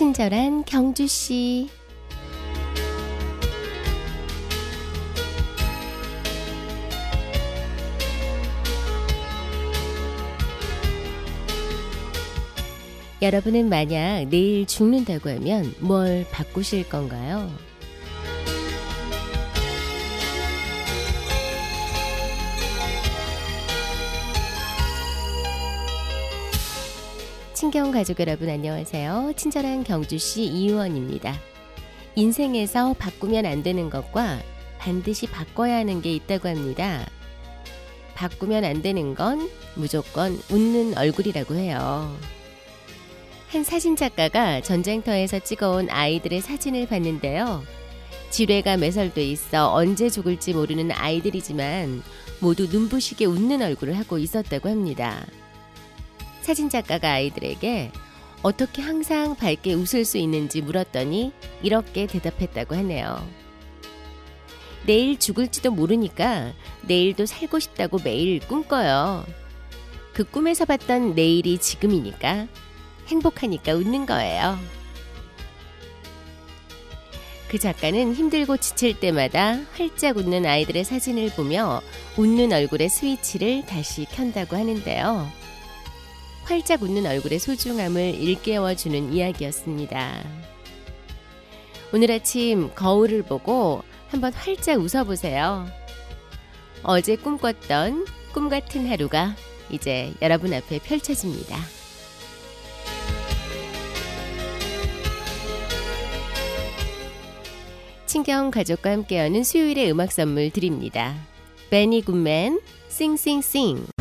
친절한 경주 씨. 여러분은 만약 내일 죽는다고 하면 뭘 바꾸실 건가요? 친경 가족 여러분 안녕하세요. 친절한 경주시 이유원입니다. 인생에서 바꾸면 안 되는 것과 반드시 바꿔야 하는 게 있다고 합니다. 바꾸면 안 되는 건 무조건 웃는 얼굴이라고 해요. 한 사진 작가가 전쟁터에서 찍어온 아이들의 사진을 봤는데요. 지뢰가 매설돼 있어 언제 죽을지 모르는 아이들이지만 모두 눈부시게 웃는 얼굴을 하고 있었다고 합니다. 사진 작가가 아이들에게 어떻게 항상 밝게 웃을 수 있는지 물었더니 이렇게 대답했다고 하네요. 내일 죽을지도 모르니까 내일도 살고 싶다고 매일 꿈꿔요. 그 꿈에서 봤던 내일이 지금이니까 행복하니까 웃는 거예요. 그 작가는 힘들고 지칠 때마다 활짝 웃는 아이들의 사진을 보며 웃는 얼굴의 스위치를 다시 켠다고 하는데요. 활짝 웃는 얼굴의 소중함을 일깨워주는 이야기였습니다. 오늘 아침 거울을 보고 한번 활짝 웃어보세요. 어제 꿈꿨던 꿈 같은 하루가 이제 여러분 앞에 펼쳐집니다. 친경 가족과 함께하는 수요일의 음악 선물 드립니다. 베니 굿맨, 싱싱싱.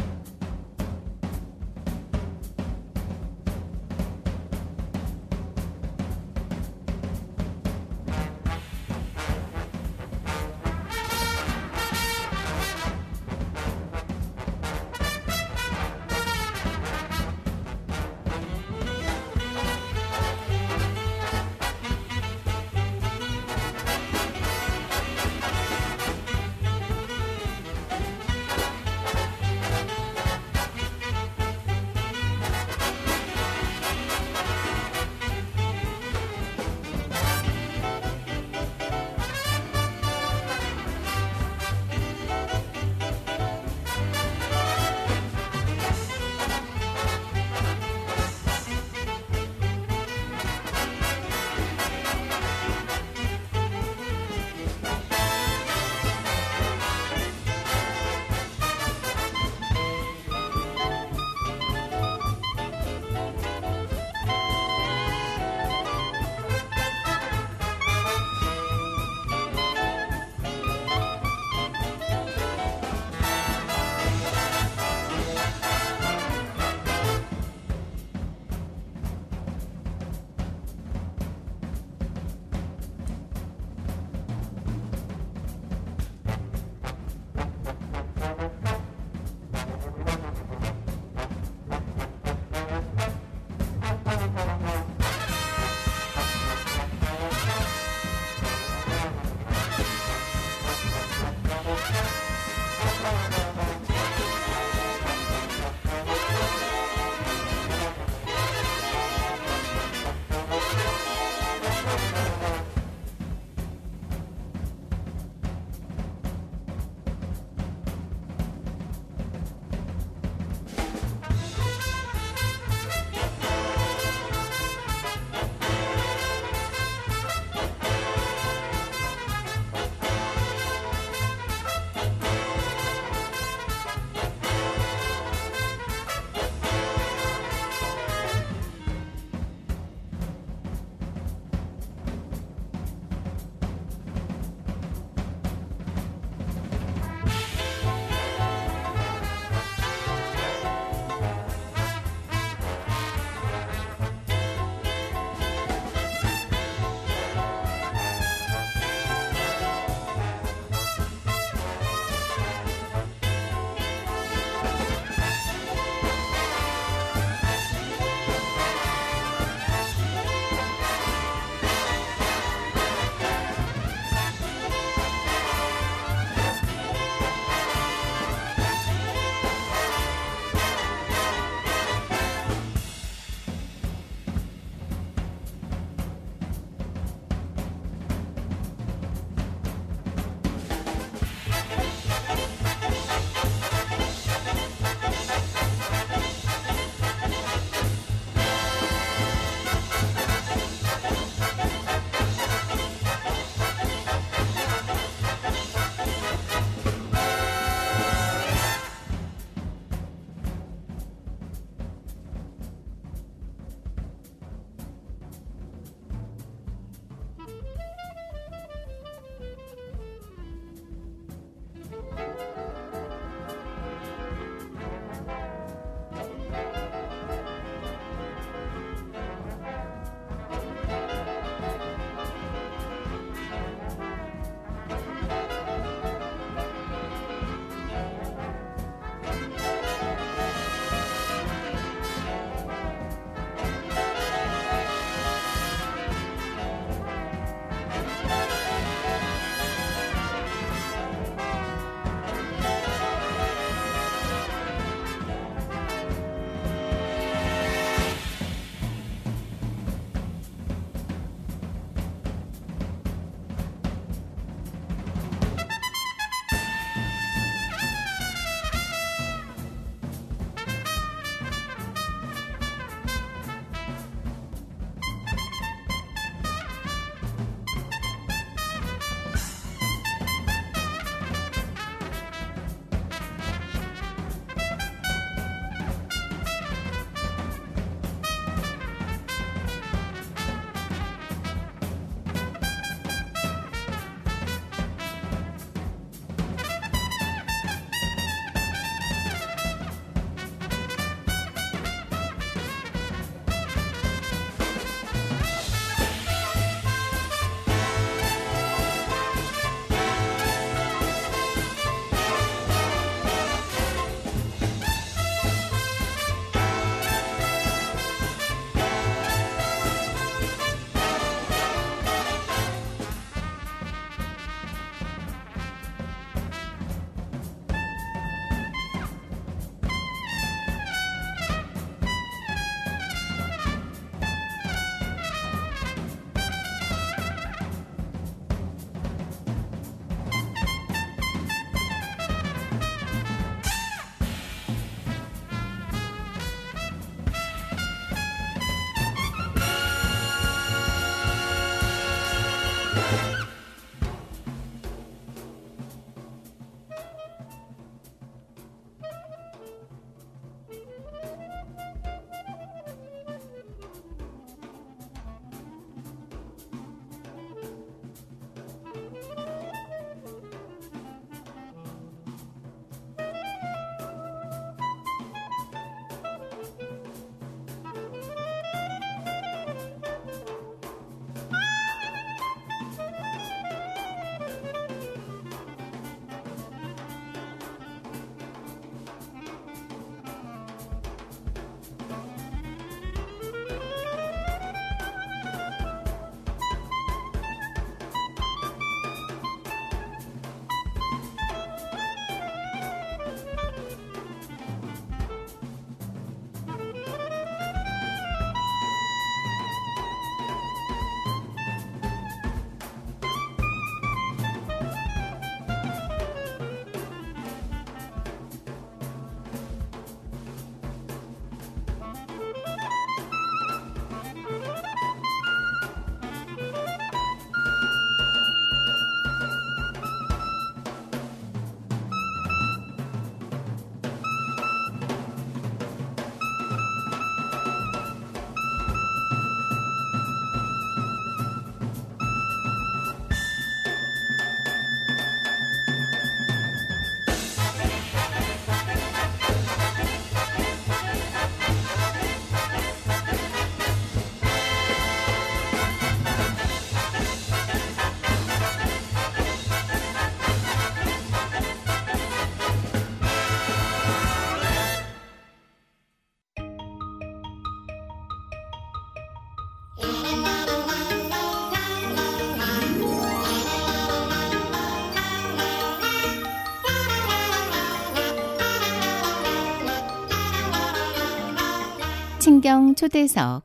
친경 초대석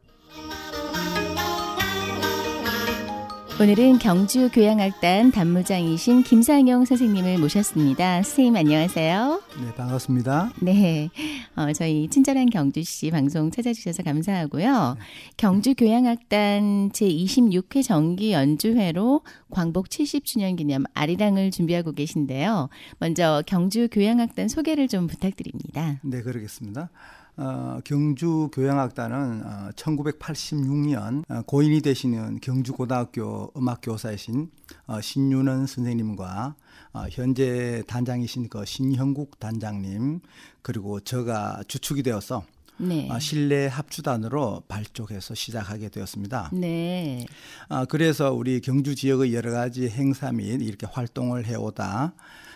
오늘은 경주 교향악단 단무장이신 김상영 선생님을 모셨습니다. 선생님 안녕하세요. 네, 반갑습니다. 네, 어, 저희 친절한 경주시 방송 찾아주셔서 감사하고요. 경주 교향악단 제 26회 정기 연주회로 광복 70주년 기념 아리랑을 준비하고 계신데요. 먼저 경주 교향악단 소개를 좀 부탁드립니다. 네, 그러겠습니다. 어, 경주 교향악단은 어, 1986년 어, 고인이 되시는 경주고등학교 음악교사이신 어, 신윤원 선생님과 어, 현재 단장이신 그 신형국 단장님 그리고 저가 주축이 되어서 네. 어, 실내 합주단으로 발족해서 시작하게 되었습니다. 네. 아, 그래서 우리 경주 지역의 여러 가지 행사 및 이렇게 활동을 해오다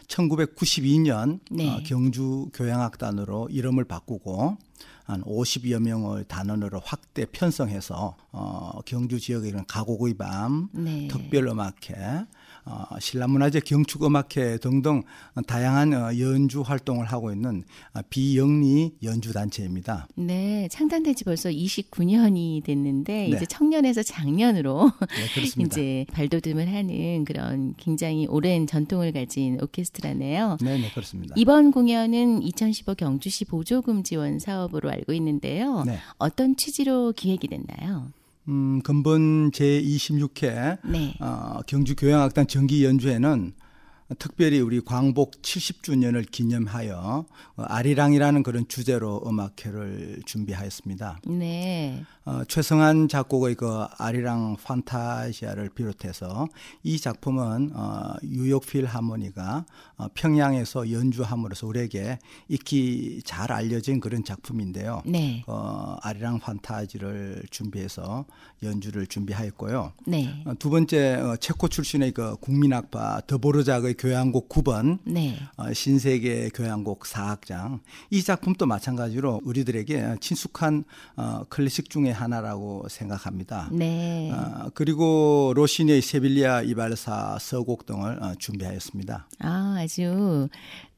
1992년 네. 어, 경주 교향악단으로 이름을 바꾸고 한 50여 명의 단원으로 확대 편성해서 어, 경주 지역에 있는 가곡의 밤, 네. 특별음악회, 어, 신라문화재 경축음악회 등등 다양한 어, 연주 활동을 하고 있는 아, 비영리 연주 단체입니다. 네, 창단된 지 벌써 29년이 됐는데 네. 이제 청년에서 장년으로 네. 이제 발돋움을 하는 그런 굉장히 오랜 전통을 가진 오케스트라네요. 네, 네, 그렇습니다. 이번 공연은 2015 경주시 보조금 지원 사업으로 알고 있는데요. 네. 어떤 취지로 기획이 됐나요? 음, 근본 제26회 네. 어, 경주 교향악단 정기 연주회는 특별히 우리 광복 70주년을 기념하여 어, 아리랑이라는 그런 주제로 음악회를 준비하였습니다. 네. 어, 최성한 작곡의 그 아리랑 판타시아를 비롯해서 이 작품은 어, 뉴욕 필하모니가 어, 평양에서 연주함으로써 우리에게 익히 잘 알려진 그런 작품인데요. 네. 어, 아리랑 판타지를 준비해서 연주를 준비하였고요. 네. 어, 두 번째 어, 체코 출신의 그 국민악파 더보르작의 교향곡 9번 네. 어, 신세계 교향곡 4악장 이 작품도 마찬가지로 우리들에게 친숙한 어, 클래식 중의 하나라고 생각합니다. 네. 어, 그리고 로시니의 세빌리아 이발사 서곡 등을 어, 준비하였습니다. 아, 아주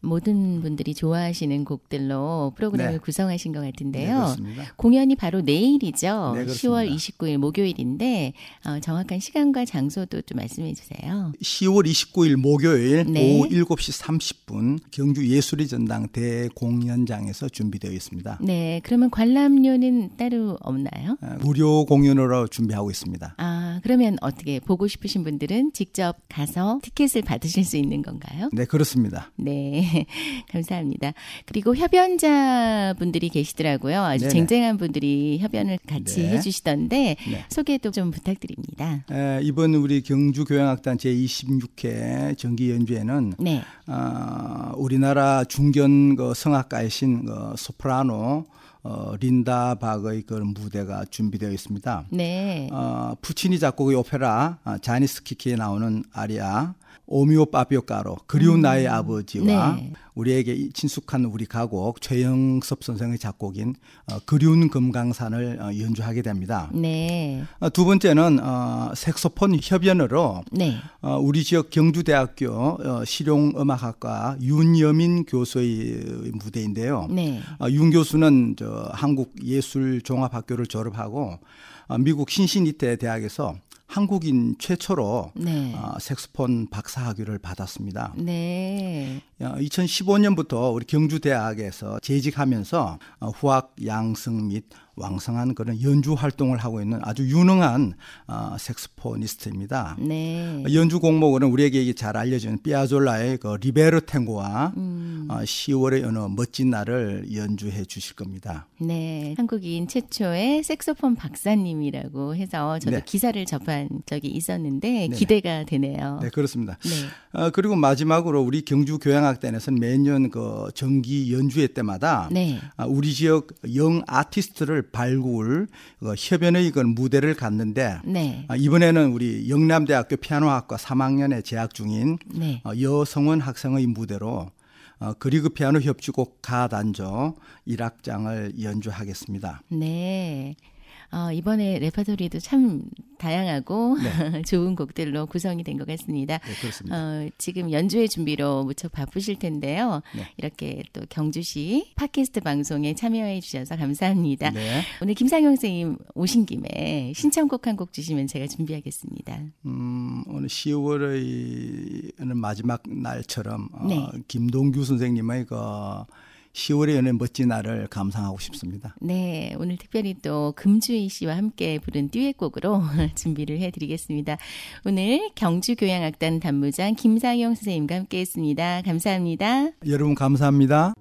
모든 분들이 좋아하시는 곡들로 프로그램을 네. 구성하신 것 네, 같은데요. 그렇습니다. 공연이 바로 내일이죠. 네, 10월 그렇습니다. 29일 목요일인데 어, 정확한 시간과 장소도 좀 말씀해 주세요. 10월 29일 목요일 네. 오후 7시 30분 경주 예술의 전당 대공연장에서 준비되어 있습니다. 네, 그러면 관람료는 따로 없나요? 어, 무료 공연으로 준비하고 있습니다. 아, 그러면 어떻게 보고 싶으신 분들은 직접 가서 티켓을 받으실 수 있는 건가요? 네, 그렇습니다. 네, 감사합니다. 그리고 협연자 분들이 계시더라고요. 아주 네네. 쟁쟁한 분들이 협연을 같이 네. 해주시던데 네. 소개도 좀 부탁드립니다. 에, 이번 우리 경주 교향악단 제26회 정기 연주회는 네, 어, 우리나라 중견 그 성악가이신 그 소프라노 어, 린다 박의 그 무대가 준비되어 있습니다. 네, 어, 푸치니 작곡의 오페라 아, 자니스키키에 나오는 아리아 오미오 파비오카로 그리운 나의 아버지와 네. 우리에게 이 친숙한 우리 가곡 최영섭 선생의 작곡인 어, 그리운 금강산을 어, 연주하게 됩니다. 네, 어, 두 번째는 어, 색소폰 협연으로 네, 어, 우리 지역 경주대학교 어, 실용음악학과 윤여민 교수의 무대인데요. 네, 어, 윤 교수는 저 한국 예술종합학교를 졸업하고 어, 미국 신시니테 대학에서 한국인 최초로 네, 어, 색소폰 박사 학위를 받았습니다. 네, 2015년부터 우리 경주대학에서 재직하면서 어, 후학 양성 및 왕성한 그런 연주 활동을 하고 있는 아주 유능한 어, 색소포니스트입니다. 네. 연주 곡목은 우리에게 잘 알려진 피아졸라의 그 리베르 탱고와 음, 어, 10월의 어느 멋진 날을 연주해 주실 겁니다. 네, 한국인 최초의 색소폰 박사님이라고 해서 저도 네. 기사를 접한 적이 있었는데 네. 기대가 되네요. 네, 그렇습니다. 네, 어, 그리고 마지막으로 우리 경주 교향악단에서는 매년 그 정기 연주회 때마다 네, 아, 우리 지역 영 아티스트를 발굴 그 협연의 그 무대를 갖는데 네, 아, 이번에는 우리 영남대학교 피아노학과 3학년에 재학 중인 네, 어, 여성원 학생의 무대로 어, 그리그 피아노 협주곡 가단조 1악장을 연주하겠습니다. 네. 어, 이번에 레파토리도 참 다양하고 네. 좋은 곡들로 구성이 된 것 같습니다. 네, 그렇습니다. 어, 지금 연주회 준비로 무척 바쁘실 텐데요. 네. 이렇게 또 경주시 팟캐스트 방송에 참여해 주셔서 감사합니다. 네. 오늘 김상영 선생님 오신 김에 신청곡 한 곡 주시면 제가 준비하겠습니다. 음, 오늘 10월의 마지막 날처럼 어, 네. 김동규 선생님의 그 10월의 연애 멋진 날을 감상하고 싶습니다. 네, 오늘 특별히 또 금주희 씨와 함께 부른 듀엣곡으로 준비를 해드리겠습니다. 오늘 경주교향악단 단무장 김상영 선생님과 함께했습니다. 감사합니다. 여러분 감사합니다.